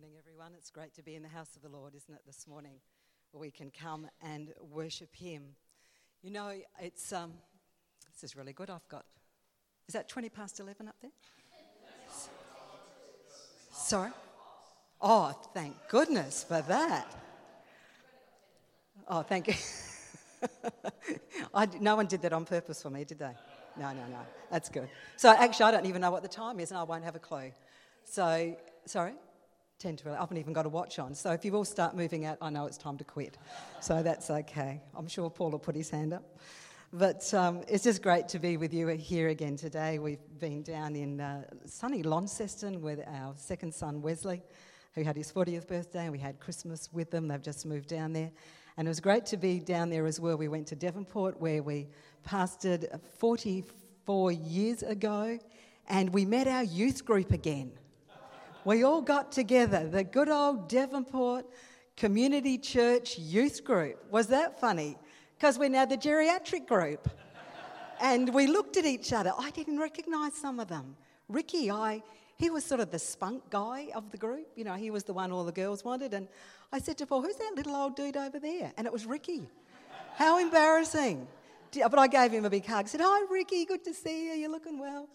morning, everyone. It's great to be in the house of the Lord, isn't it, this morning, where we can come and worship Him. You know, it's um, this is really good. I've got is that twenty past eleven up there? Sorry. Oh, thank goodness for that. Oh, thank you. I, no one did that on purpose for me, did they? No, no, no. That's good. So actually, I don't even know what the time is, and I won't have a clue. So, sorry? 10 to 11. I haven't even got a watch on. So if you all start moving out, I know it's time to quit. So that's okay. I'm sure Paul will put his hand up. But um, it's just great to be with you here again today. We've been down in uh, sunny Launceston with our second son, Wesley, who had his 40th birthday, and we had Christmas with them. They've just moved down there. And it was great to be down there as well. We went to Devonport, where we pastored 44 years ago, and we met our youth group again we all got together, the good old Devonport Community Church Youth Group. Was that funny? Because we're now the geriatric group. and we looked at each other. I didn't recognize some of them. Ricky, I, he was sort of the spunk guy of the group. You know, he was the one all the girls wanted. And I said to Paul, Who's that little old dude over there? And it was Ricky. How embarrassing. But I gave him a big hug. I said, Hi, Ricky, good to see you. You're looking well.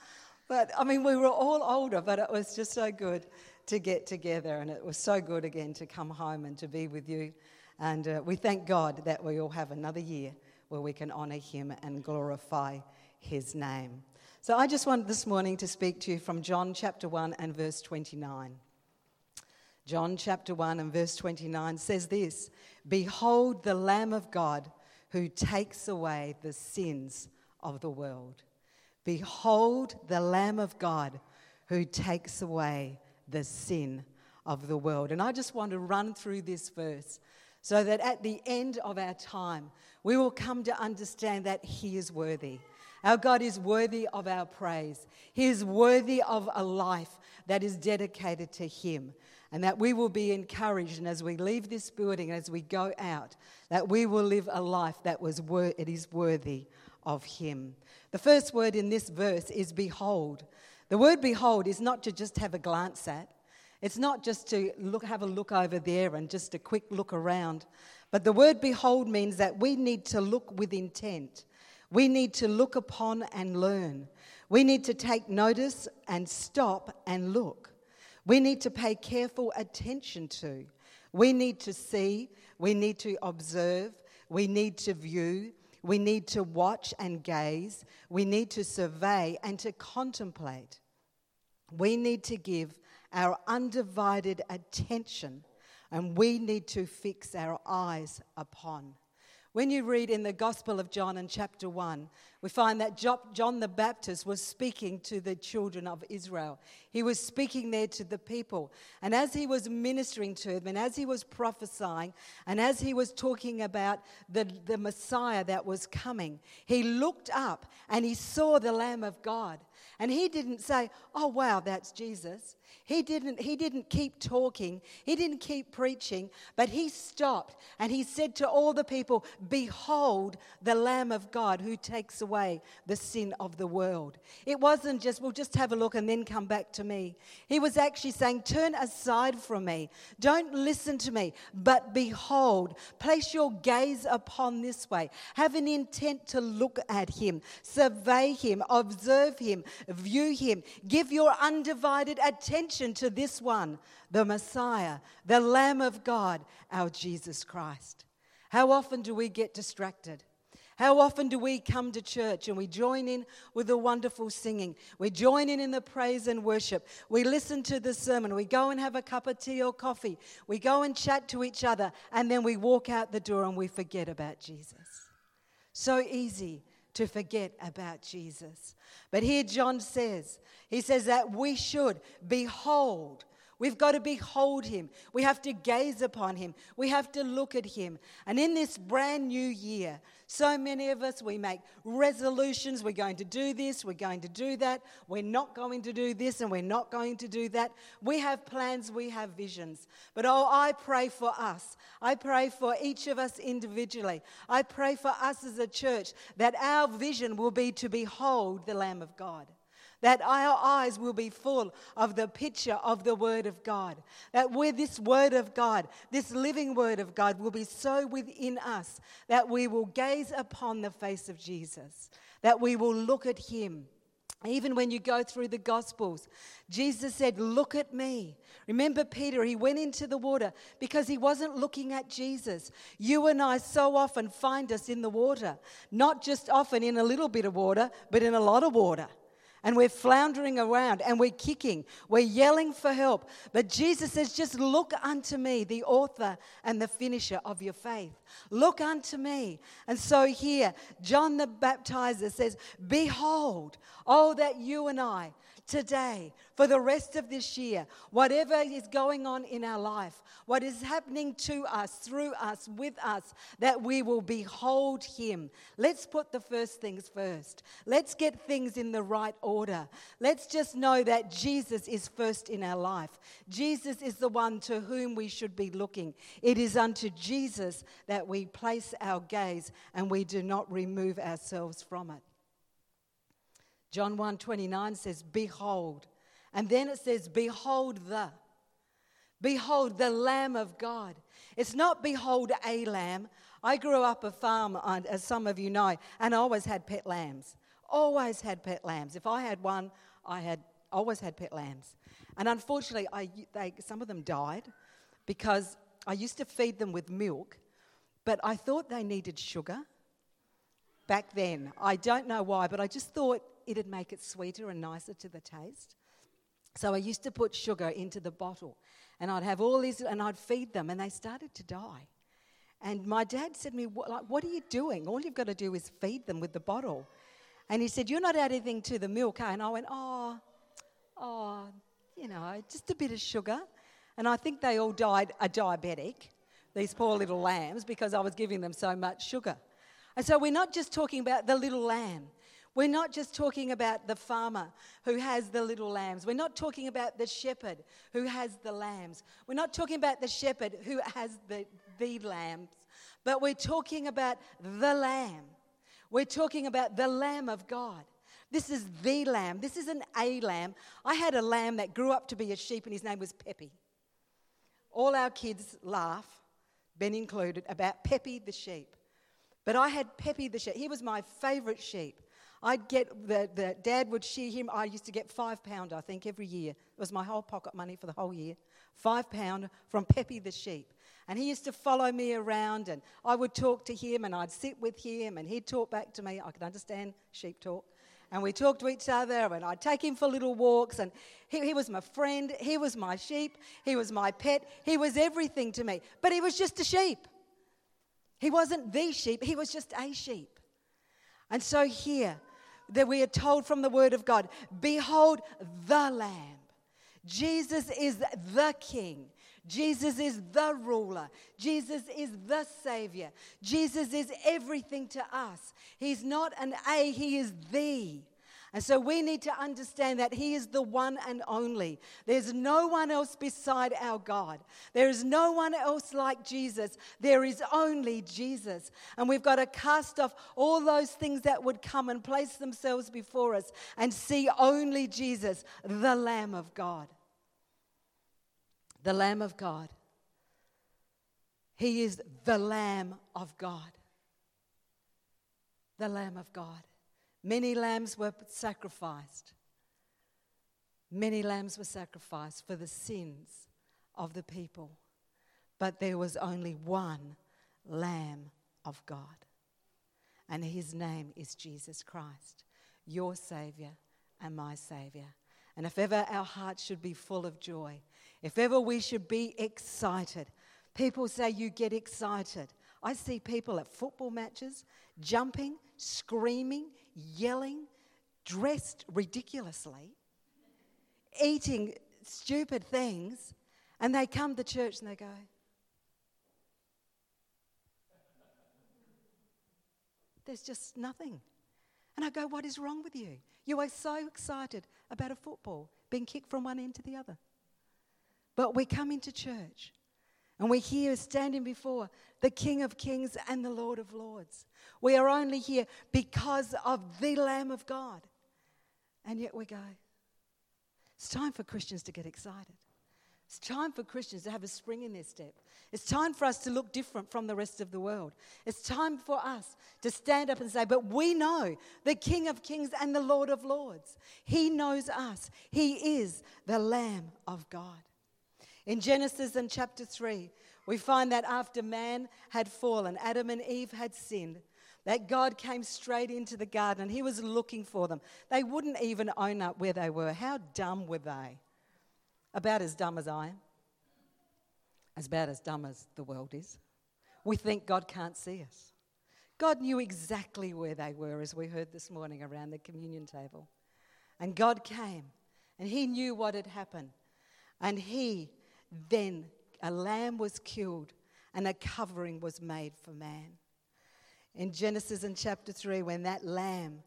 But I mean, we were all older, but it was just so good to get together. And it was so good again to come home and to be with you. And uh, we thank God that we all have another year where we can honour Him and glorify His name. So I just wanted this morning to speak to you from John chapter 1 and verse 29. John chapter 1 and verse 29 says this Behold the Lamb of God who takes away the sins of the world. Behold the Lamb of God who takes away the sin of the world. And I just want to run through this verse so that at the end of our time, we will come to understand that He is worthy. Our God is worthy of our praise. He is worthy of a life that is dedicated to Him. And that we will be encouraged, and as we leave this building, as we go out, that we will live a life that was wor- it is worthy of Him. The first word in this verse is behold. The word behold is not to just have a glance at, it's not just to look, have a look over there and just a quick look around. But the word behold means that we need to look with intent. We need to look upon and learn. We need to take notice and stop and look. We need to pay careful attention to. We need to see. We need to observe. We need to view. We need to watch and gaze. We need to survey and to contemplate. We need to give our undivided attention and we need to fix our eyes upon. When you read in the Gospel of John in chapter 1, we find that John the Baptist was speaking to the children of Israel. He was speaking there to the people. And as he was ministering to them, and as he was prophesying, and as he was talking about the, the Messiah that was coming, he looked up and he saw the Lamb of God. And he didn't say, Oh, wow, that's Jesus. He didn't, he didn't keep talking, he didn't keep preaching, but he stopped and he said to all the people, Behold the Lamb of God who takes away the sin of the world. It wasn't just, We'll just have a look and then come back to me. He was actually saying, Turn aside from me. Don't listen to me, but behold, place your gaze upon this way. Have an intent to look at him, survey him, observe him, view him. Give your undivided attention attention to this one, the Messiah, the Lamb of God, our Jesus Christ. How often do we get distracted? How often do we come to church and we join in with the wonderful singing? We join in in the praise and worship. We listen to the sermon. We go and have a cup of tea or coffee. We go and chat to each other. And then we walk out the door and we forget about Jesus. So easy to forget about Jesus. But here John says, he says that we should behold. We've got to behold him. We have to gaze upon him. We have to look at him. And in this brand new year, so many of us, we make resolutions. We're going to do this, we're going to do that. We're not going to do this, and we're not going to do that. We have plans, we have visions. But oh, I pray for us. I pray for each of us individually. I pray for us as a church that our vision will be to behold the Lamb of God that our eyes will be full of the picture of the Word of God. That where this Word of God, this living Word of God, will be so within us that we will gaze upon the face of Jesus, that we will look at Him. Even when you go through the Gospels, Jesus said, Look at me. Remember Peter, he went into the water because he wasn't looking at Jesus. You and I so often find us in the water, not just often in a little bit of water, but in a lot of water and we're floundering around and we're kicking, we're yelling for help. But Jesus says, Just look unto me, the author and the finisher of your faith. Look unto me. And so here, John the Baptizer says, Behold, oh, that you and I, today, for the rest of this year, whatever is going on in our life, what is happening to us, through us, with us, that we will behold Him. Let's put the first things first. Let's get things in the right order. Let's just know that Jesus is first in our life. Jesus is the one to whom we should be looking. It is unto Jesus that we place our gaze and we do not remove ourselves from it. John 1:29 says, "Behold." And then it says, "Behold the." Behold the Lamb of God. It's not behold a lamb. I grew up a farm, as some of you know, and I always had pet lambs. Always had pet lambs. If I had one, I had always had pet lambs. And unfortunately, I, they, some of them died because I used to feed them with milk, but I thought they needed sugar back then. I don't know why, but I just thought it'd make it sweeter and nicer to the taste. So I used to put sugar into the bottle and I'd have all these and I'd feed them and they started to die. And my dad said to me, what, like, what are you doing? All you've got to do is feed them with the bottle. And he said, You're not adding anything to the milk, eh? And I went, Oh, oh, you know, just a bit of sugar. And I think they all died a diabetic, these poor little lambs, because I was giving them so much sugar. And so we're not just talking about the little lamb. We're not just talking about the farmer who has the little lambs. We're not talking about the shepherd who has the lambs. We're not talking about the shepherd who has the, the lambs. But we're talking about the lamb. We're talking about the lamb of God. This is the lamb. This isn't a lamb. I had a lamb that grew up to be a sheep, and his name was Peppy. All our kids laugh, Ben included, about Peppy the sheep. But I had Peppy the sheep. He was my favorite sheep. I'd get, the dad would shear him. I used to get five pound, I think, every year. It was my whole pocket money for the whole year. Five pound from Peppy the sheep. And he used to follow me around, and I would talk to him, and I'd sit with him, and he'd talk back to me. I could understand sheep talk. And we talked to each other, and I'd take him for little walks. And he, he was my friend, he was my sheep, he was my pet, he was everything to me. But he was just a sheep. He wasn't the sheep, he was just a sheep. And so here, that we are told from the Word of God Behold the Lamb. Jesus is the King. Jesus is the ruler. Jesus is the Savior. Jesus is everything to us. He's not an A, He is the. And so we need to understand that He is the one and only. There's no one else beside our God. There is no one else like Jesus. There is only Jesus. And we've got to cast off all those things that would come and place themselves before us and see only Jesus, the Lamb of God. The Lamb of God. He is the Lamb of God. The Lamb of God. Many lambs were sacrificed. Many lambs were sacrificed for the sins of the people. But there was only one Lamb of God. And his name is Jesus Christ, your Savior and my Savior. And if ever our hearts should be full of joy, if ever we should be excited, people say you get excited. I see people at football matches jumping, screaming, yelling, dressed ridiculously, eating stupid things, and they come to church and they go, There's just nothing. And I go, What is wrong with you? You are so excited about a football being kicked from one end to the other. But we come into church and we're here standing before the King of Kings and the Lord of Lords. We are only here because of the Lamb of God. And yet we go, it's time for Christians to get excited. It's time for Christians to have a spring in their step. It's time for us to look different from the rest of the world. It's time for us to stand up and say, But we know the King of Kings and the Lord of Lords. He knows us. He is the Lamb of God. In Genesis in chapter 3, we find that after man had fallen, Adam and Eve had sinned, that God came straight into the garden and he was looking for them. They wouldn't even own up where they were. How dumb were they? About as dumb as I am. As bad as dumb as the world is. We think God can't see us. God knew exactly where they were, as we heard this morning around the communion table. And God came and he knew what had happened. And he then a lamb was killed and a covering was made for man. In Genesis in chapter 3, when that lamb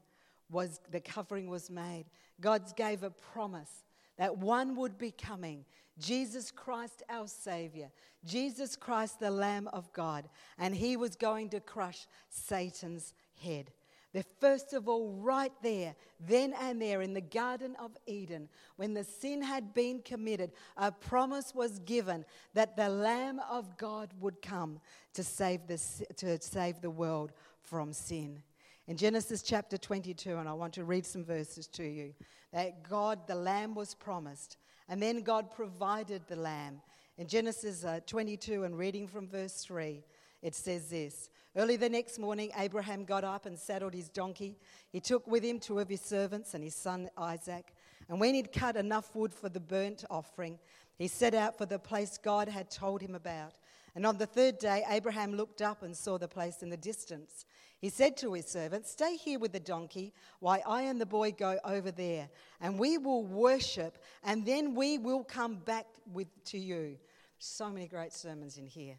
was, the covering was made, God gave a promise that one would be coming Jesus Christ, our Savior, Jesus Christ, the Lamb of God, and he was going to crush Satan's head. The first of all, right there, then and there in the Garden of Eden, when the sin had been committed, a promise was given that the Lamb of God would come to save the, to save the world from sin. In Genesis chapter 22, and I want to read some verses to you, that God, the Lamb, was promised, and then God provided the Lamb. In Genesis uh, 22, and reading from verse 3, it says this Early the next morning, Abraham got up and saddled his donkey. He took with him two of his servants and his son Isaac. And when he'd cut enough wood for the burnt offering, he set out for the place God had told him about. And on the third day, Abraham looked up and saw the place in the distance. He said to his servants, Stay here with the donkey while I and the boy go over there, and we will worship, and then we will come back with, to you. So many great sermons in here.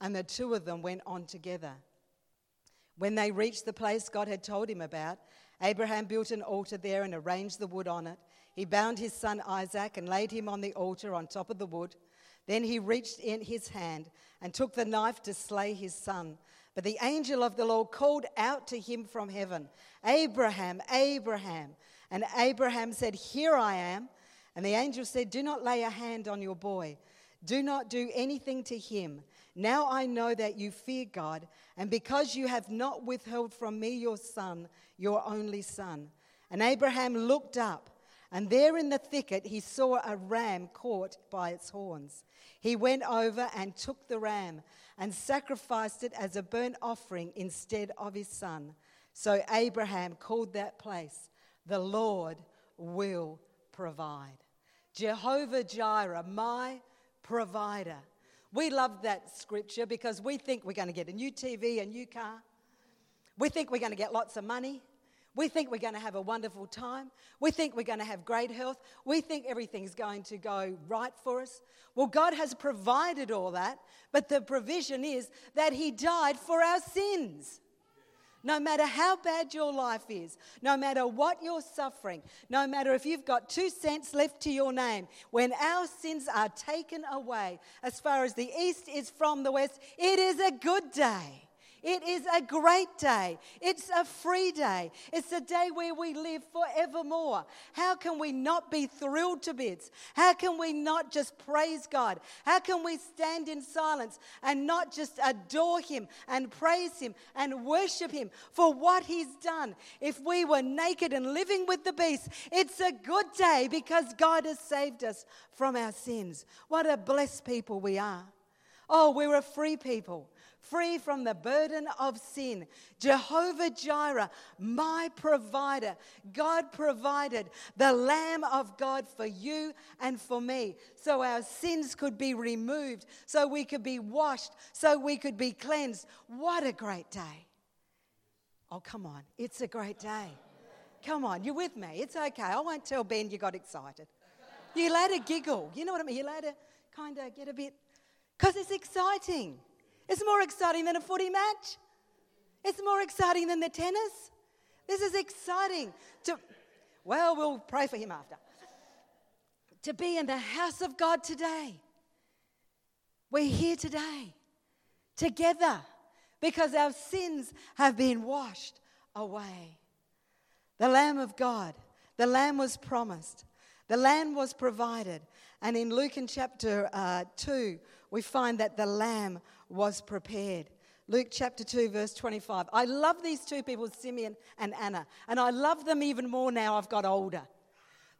And the two of them went on together. When they reached the place God had told him about, Abraham built an altar there and arranged the wood on it. He bound his son Isaac and laid him on the altar on top of the wood. Then he reached in his hand and took the knife to slay his son. But the angel of the Lord called out to him from heaven, Abraham, Abraham. And Abraham said, Here I am. And the angel said, Do not lay a hand on your boy, do not do anything to him. Now I know that you fear God, and because you have not withheld from me your son, your only son. And Abraham looked up, and there in the thicket he saw a ram caught by its horns. He went over and took the ram and sacrificed it as a burnt offering instead of his son. So Abraham called that place, The Lord will provide. Jehovah Jireh, my provider. We love that scripture because we think we're going to get a new TV, a new car. We think we're going to get lots of money. We think we're going to have a wonderful time. We think we're going to have great health. We think everything's going to go right for us. Well, God has provided all that, but the provision is that He died for our sins. No matter how bad your life is, no matter what you're suffering, no matter if you've got two cents left to your name, when our sins are taken away, as far as the east is from the west, it is a good day. It is a great day. It's a free day. It's a day where we live forevermore. How can we not be thrilled to bits? How can we not just praise God? How can we stand in silence and not just adore Him and praise Him and worship Him for what He's done? If we were naked and living with the beast, it's a good day because God has saved us from our sins. What a blessed people we are. Oh, we're a free people free from the burden of sin. Jehovah Jireh, my provider. God provided the Lamb of God for you and for me so our sins could be removed, so we could be washed, so we could be cleansed. What a great day! Oh, come on, it's a great day. Come on, you're with me. It's okay. I won't tell Ben you got excited. You let her giggle. You know what I mean? You let her kind of get a bit, because it's exciting. It's more exciting than a footy match. It's more exciting than the tennis. This is exciting. To, well, we'll pray for him after. To be in the house of God today. We're here today together because our sins have been washed away. The Lamb of God, the Lamb was promised, the Lamb was provided. And in Luke in chapter uh, 2, we find that the Lamb was prepared. Luke chapter 2, verse 25. I love these two people, Simeon and Anna, and I love them even more now I've got older.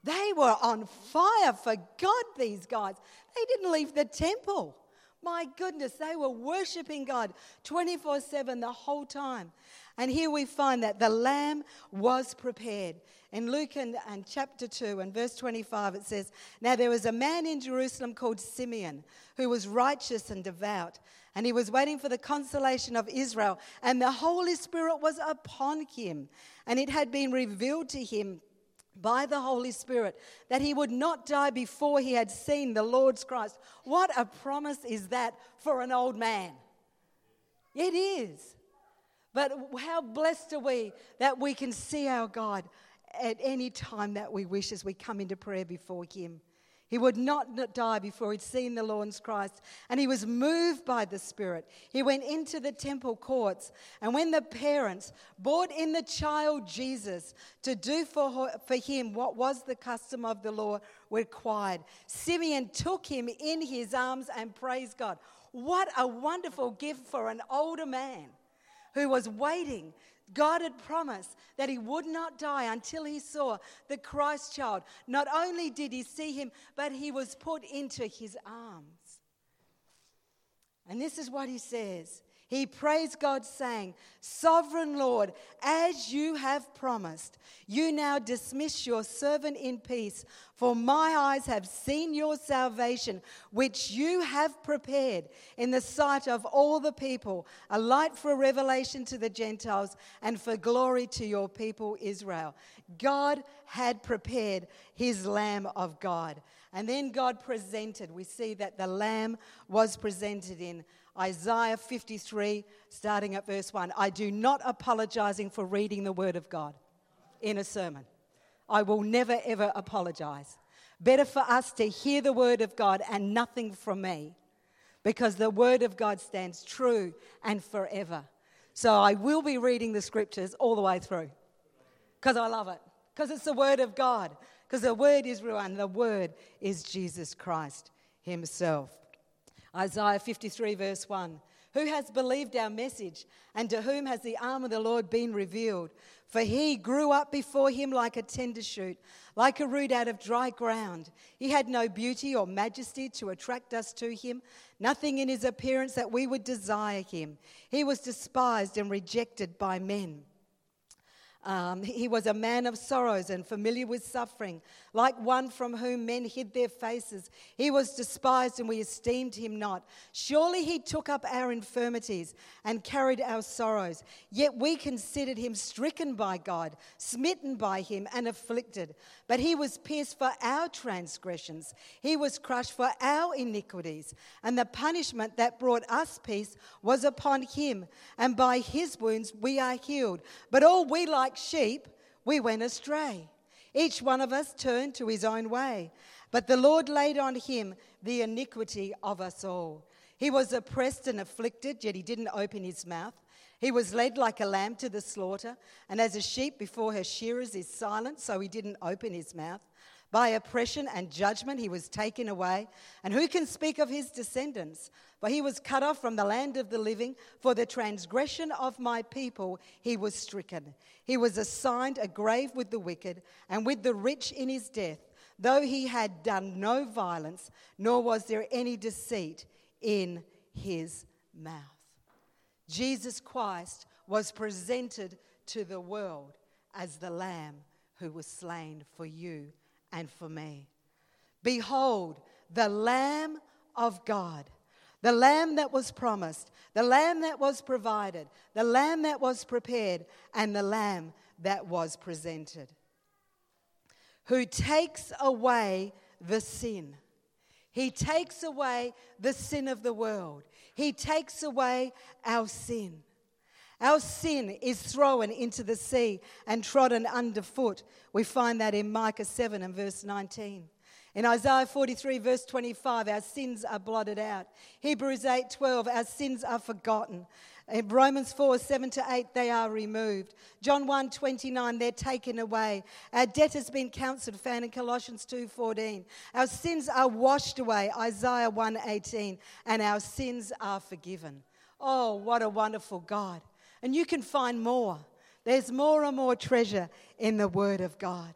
They were on fire for God, these guys. They didn't leave the temple. My goodness, they were worshiping God 24 7 the whole time. And here we find that the lamb was prepared. In Luke and, and, chapter 2 and verse 25, it says, Now there was a man in Jerusalem called Simeon who was righteous and devout, and he was waiting for the consolation of Israel, and the Holy Spirit was upon him, and it had been revealed to him by the Holy Spirit that he would not die before he had seen the Lord's Christ. What a promise is that for an old man! It is. But how blessed are we that we can see our God at any time that we wish as we come into prayer before him. He would not die before he'd seen the Lord's Christ. And he was moved by the Spirit. He went into the temple courts. And when the parents brought in the child Jesus to do for, for him what was the custom of the law required, Simeon took him in his arms and praised God. What a wonderful gift for an older man who was waiting God had promised that he would not die until he saw the Christ child. Not only did he see him, but he was put into his arms. And this is what he says he praised God, saying, Sovereign Lord, as you have promised, you now dismiss your servant in peace, for my eyes have seen your salvation, which you have prepared in the sight of all the people, a light for revelation to the Gentiles and for glory to your people Israel. God had prepared his Lamb of God. And then God presented, we see that the Lamb was presented in Isaiah 53, starting at verse 1. I do not apologizing for reading the Word of God in a sermon. I will never, ever apologize. Better for us to hear the Word of God and nothing from me because the Word of God stands true and forever. So I will be reading the scriptures all the way through because I love it, because it's the Word of God, because the Word is real and the Word is Jesus Christ Himself. Isaiah 53, verse 1. Who has believed our message, and to whom has the arm of the Lord been revealed? For he grew up before him like a tender shoot, like a root out of dry ground. He had no beauty or majesty to attract us to him, nothing in his appearance that we would desire him. He was despised and rejected by men um, he was a man of sorrows and familiar with suffering, like one from whom men hid their faces. He was despised and we esteemed him not. Surely he took up our infirmities and carried our sorrows. Yet we considered him stricken by God, smitten by him, and afflicted. But he was pierced for our transgressions, he was crushed for our iniquities. And the punishment that brought us peace was upon him, and by his wounds we are healed. But all we like like sheep, we went astray. Each one of us turned to his own way. But the Lord laid on him the iniquity of us all. He was oppressed and afflicted, yet he didn't open his mouth. He was led like a lamb to the slaughter, and as a sheep before her shearers is silent, so he didn't open his mouth. By oppression and judgment he was taken away. And who can speak of his descendants? For he was cut off from the land of the living. For the transgression of my people he was stricken. He was assigned a grave with the wicked and with the rich in his death, though he had done no violence, nor was there any deceit in his mouth. Jesus Christ was presented to the world as the Lamb who was slain for you and for me. Behold, the Lamb of God, the Lamb that was promised, the Lamb that was provided, the Lamb that was prepared, and the Lamb that was presented, who takes away the sin. He takes away the sin of the world. He takes away our sin. Our sin is thrown into the sea and trodden underfoot. We find that in Micah 7 and verse 19. In Isaiah 43, verse 25, our sins are blotted out. Hebrews 8, 12, our sins are forgotten. In Romans 4, 7 to 8, they are removed. John 1, 29, they're taken away. Our debt has been cancelled, found in Colossians 2, 14. Our sins are washed away, Isaiah 1, 18, and our sins are forgiven. Oh, what a wonderful God. And you can find more. There's more and more treasure in the Word of God.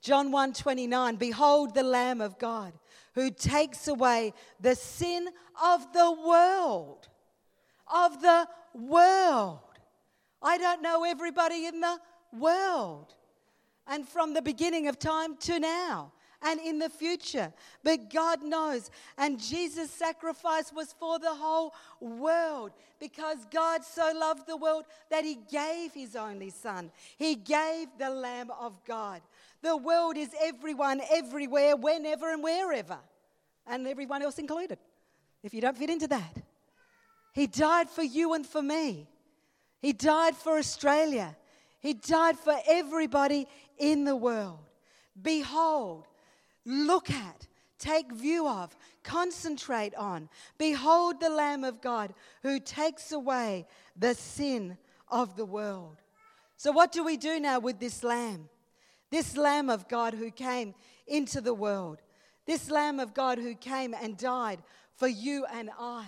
John 1:29 Behold the lamb of God who takes away the sin of the world of the world. I don't know everybody in the world. And from the beginning of time to now and in the future. But God knows. And Jesus' sacrifice was for the whole world because God so loved the world that He gave His only Son. He gave the Lamb of God. The world is everyone, everywhere, whenever, and wherever, and everyone else included, if you don't fit into that. He died for you and for me. He died for Australia. He died for everybody in the world. Behold, look at, take view of, concentrate on. Behold the Lamb of God who takes away the sin of the world. So, what do we do now with this Lamb? This Lamb of God who came into the world. This Lamb of God who came and died for you and I.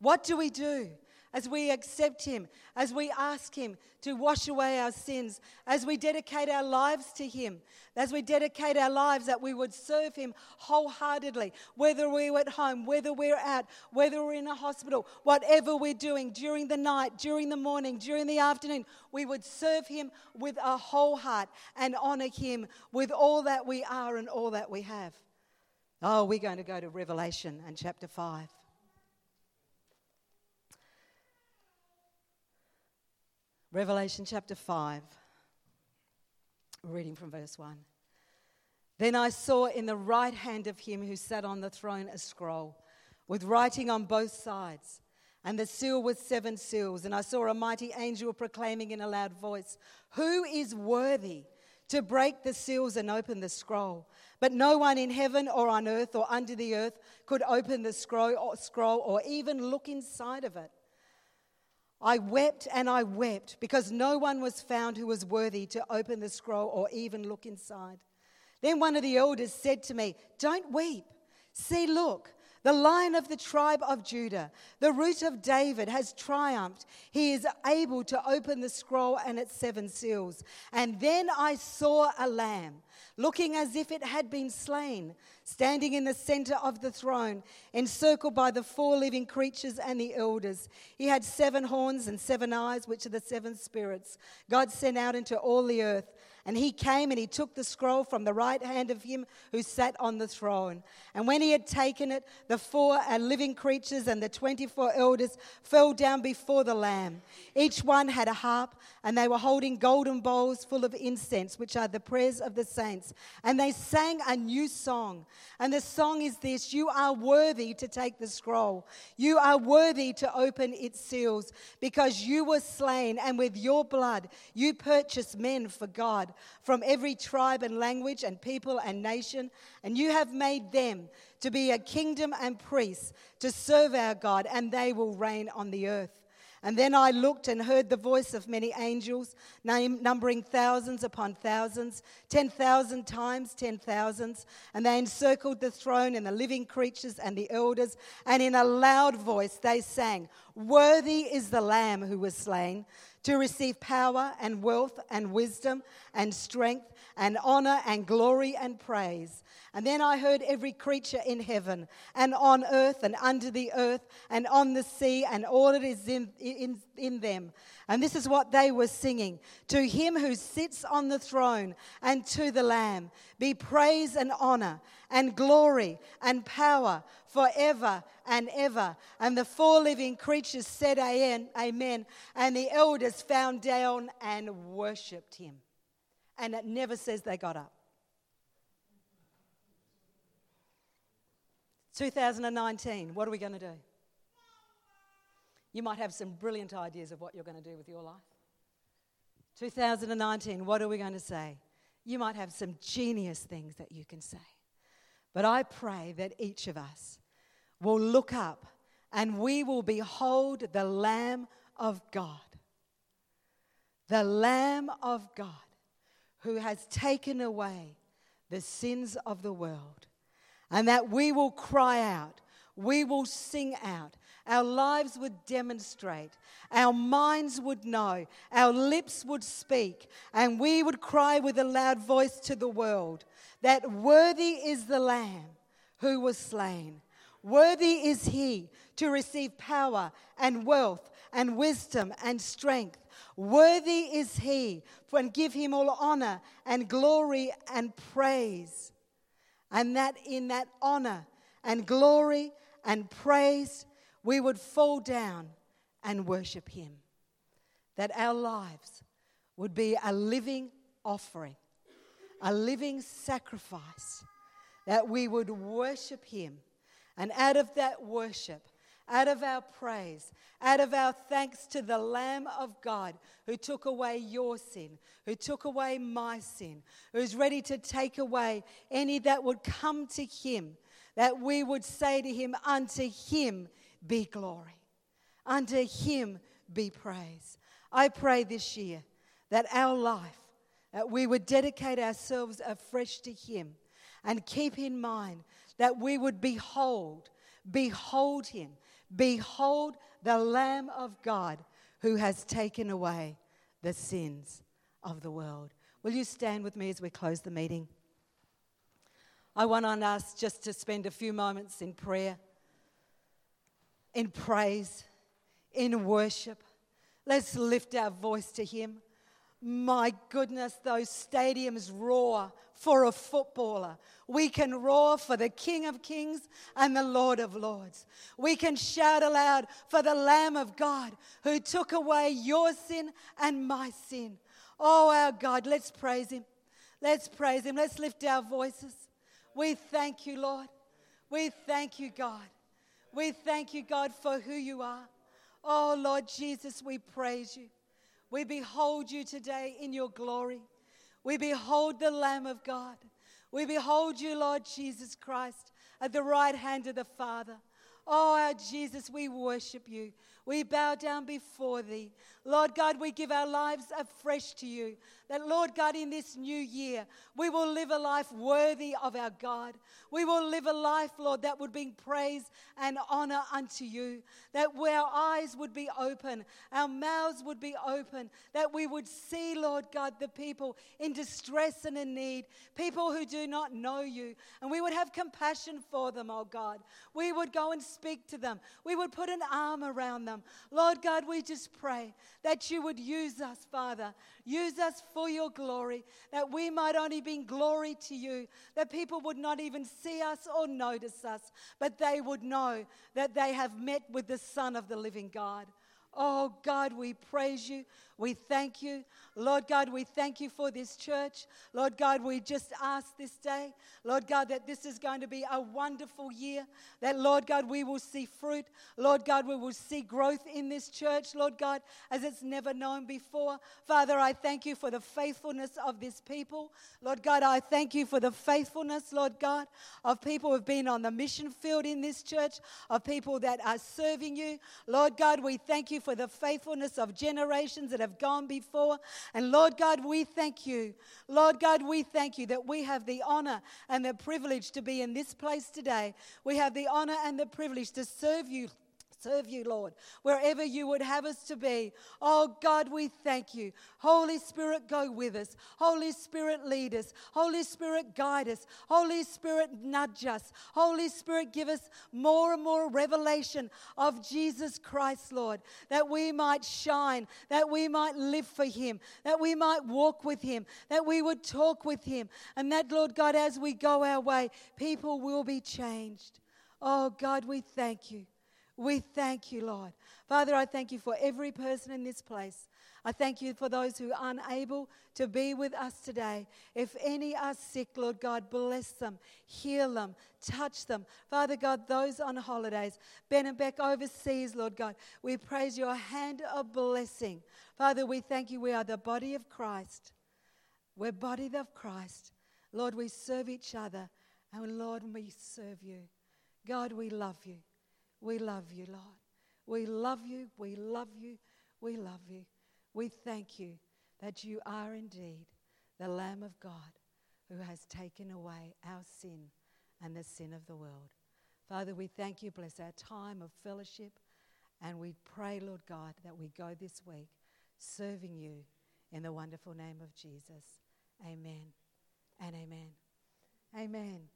What do we do as we accept Him, as we ask Him to wash away our sins, as we dedicate our lives to Him, as we dedicate our lives that we would serve Him wholeheartedly, whether we're at home, whether we're out, whether we're in a hospital, whatever we're doing during the night, during the morning, during the afternoon, we would serve Him with a whole heart and honor Him with all that we are and all that we have. Oh, we're going to go to Revelation and chapter 5. Revelation chapter 5, reading from verse 1. Then I saw in the right hand of him who sat on the throne a scroll with writing on both sides, and the seal with seven seals. And I saw a mighty angel proclaiming in a loud voice, Who is worthy to break the seals and open the scroll? But no one in heaven or on earth or under the earth could open the scroll or, scroll or even look inside of it. I wept and I wept because no one was found who was worthy to open the scroll or even look inside. Then one of the elders said to me, Don't weep. See, look, the lion of the tribe of Judah, the root of David, has triumphed. He is able to open the scroll and its seven seals. And then I saw a lamb, looking as if it had been slain standing in the center of the throne, encircled by the four living creatures and the elders. He had seven horns and seven eyes, which are the seven spirits God sent out into all the earth. And he came and he took the scroll from the right hand of him who sat on the throne. And when he had taken it, the four living creatures and the 24 elders fell down before the Lamb. Each one had a harp, and they were holding golden bowls full of incense, which are the prayers of the saints. And they sang a new song. And the song is this You are worthy to take the scroll, you are worthy to open its seals, because you were slain, and with your blood you purchased men for God from every tribe and language and people and nation, and you have made them to be a kingdom and priests to serve our God, and they will reign on the earth. And then I looked and heard the voice of many angels, numbering thousands upon thousands, 10,000 times 10,000s. And they encircled the throne and the living creatures and the elders. And in a loud voice they sang, Worthy is the Lamb who was slain to receive power and wealth and wisdom and strength and honor and glory and praise. And then I heard every creature in heaven and on earth and under the earth and on the sea and all that is in, in, in them. And this is what they were singing To him who sits on the throne and to the Lamb be praise and honor and glory and power forever and ever. And the four living creatures said, Amen. And the elders found down and worshipped him. And it never says they got up. 2019, what are we going to do? You might have some brilliant ideas of what you're going to do with your life. 2019, what are we going to say? You might have some genius things that you can say. But I pray that each of us will look up and we will behold the Lamb of God. The Lamb of God who has taken away the sins of the world. And that we will cry out, we will sing out, our lives would demonstrate, our minds would know, our lips would speak, and we would cry with a loud voice to the world that worthy is the Lamb who was slain. Worthy is he to receive power and wealth and wisdom and strength. Worthy is he, and give him all honor and glory and praise. And that in that honor and glory and praise, we would fall down and worship him. That our lives would be a living offering a living sacrifice, that we would worship Him. And out of that worship, out of our praise, out of our thanks to the Lamb of God who took away your sin, who took away my sin, who's ready to take away any that would come to Him, that we would say to Him, Unto Him be glory, unto Him be praise. I pray this year that our life that we would dedicate ourselves afresh to Him and keep in mind that we would behold, behold Him, behold the Lamb of God who has taken away the sins of the world. Will you stand with me as we close the meeting? I want on us just to spend a few moments in prayer, in praise, in worship. Let's lift our voice to Him. My goodness, those stadiums roar for a footballer. We can roar for the King of Kings and the Lord of Lords. We can shout aloud for the Lamb of God who took away your sin and my sin. Oh, our God, let's praise Him. Let's praise Him. Let's lift our voices. We thank you, Lord. We thank you, God. We thank you, God, for who you are. Oh, Lord Jesus, we praise you. We behold you today in your glory. We behold the Lamb of God. We behold you, Lord Jesus Christ, at the right hand of the Father. Oh, our Jesus, we worship you. We bow down before thee. Lord God, we give our lives afresh to you. That, Lord God, in this new year, we will live a life worthy of our God. We will live a life, Lord, that would bring praise and honor unto you. That our eyes would be open, our mouths would be open, that we would see, Lord God, the people in distress and in need, people who do not know you, and we would have compassion for them, oh God. We would go and speak to them, we would put an arm around them. Lord God, we just pray that you would use us, Father. Use us for your glory, that we might only bring glory to you, that people would not even see us or notice us, but they would know that they have met with the Son of the living God. Oh God, we praise you. We thank you. Lord God, we thank you for this church. Lord God, we just ask this day, Lord God, that this is going to be a wonderful year. That, Lord God, we will see fruit. Lord God, we will see growth in this church, Lord God, as it's never known before. Father, I thank you for the faithfulness of this people. Lord God, I thank you for the faithfulness, Lord God, of people who have been on the mission field in this church, of people that are serving you. Lord God, we thank you for the faithfulness of generations that have gone before. And Lord God, we thank you. Lord God, we thank you that we have the honor and the privilege to be in this place today. We have the honor and the privilege to serve you serve you, Lord, wherever you would have us to be. Oh God, we thank you. Holy Spirit, go with us. Holy Spirit, lead us. Holy Spirit, guide us. Holy Spirit, nudge us. Holy Spirit, give us more and more revelation of Jesus Christ, Lord, that we might shine, that we might live for Him, that we might walk with Him, that we would talk with Him, and that, Lord God, as we go our way, people will be changed. Oh, God, we thank you. We thank you, Lord. Father, I thank you for every person in this place. I thank you for those who are unable to be with us today. If any are sick, Lord God, bless them, heal them, touch them. Father God, those on holidays, Ben and Beck overseas, Lord God, we praise your hand of blessing. Father, we thank you. We are the body of Christ. We're body of Christ. Lord, we serve each other. And Lord, we serve you. God, we love you. We love you, Lord. We love you. We love you. We love you. We thank you that you are indeed the Lamb of God who has taken away our sin and the sin of the world. Father, we thank you. Bless our time of fellowship. And we pray, Lord God, that we go this week serving you in the wonderful name of Jesus. Amen and amen. Amen.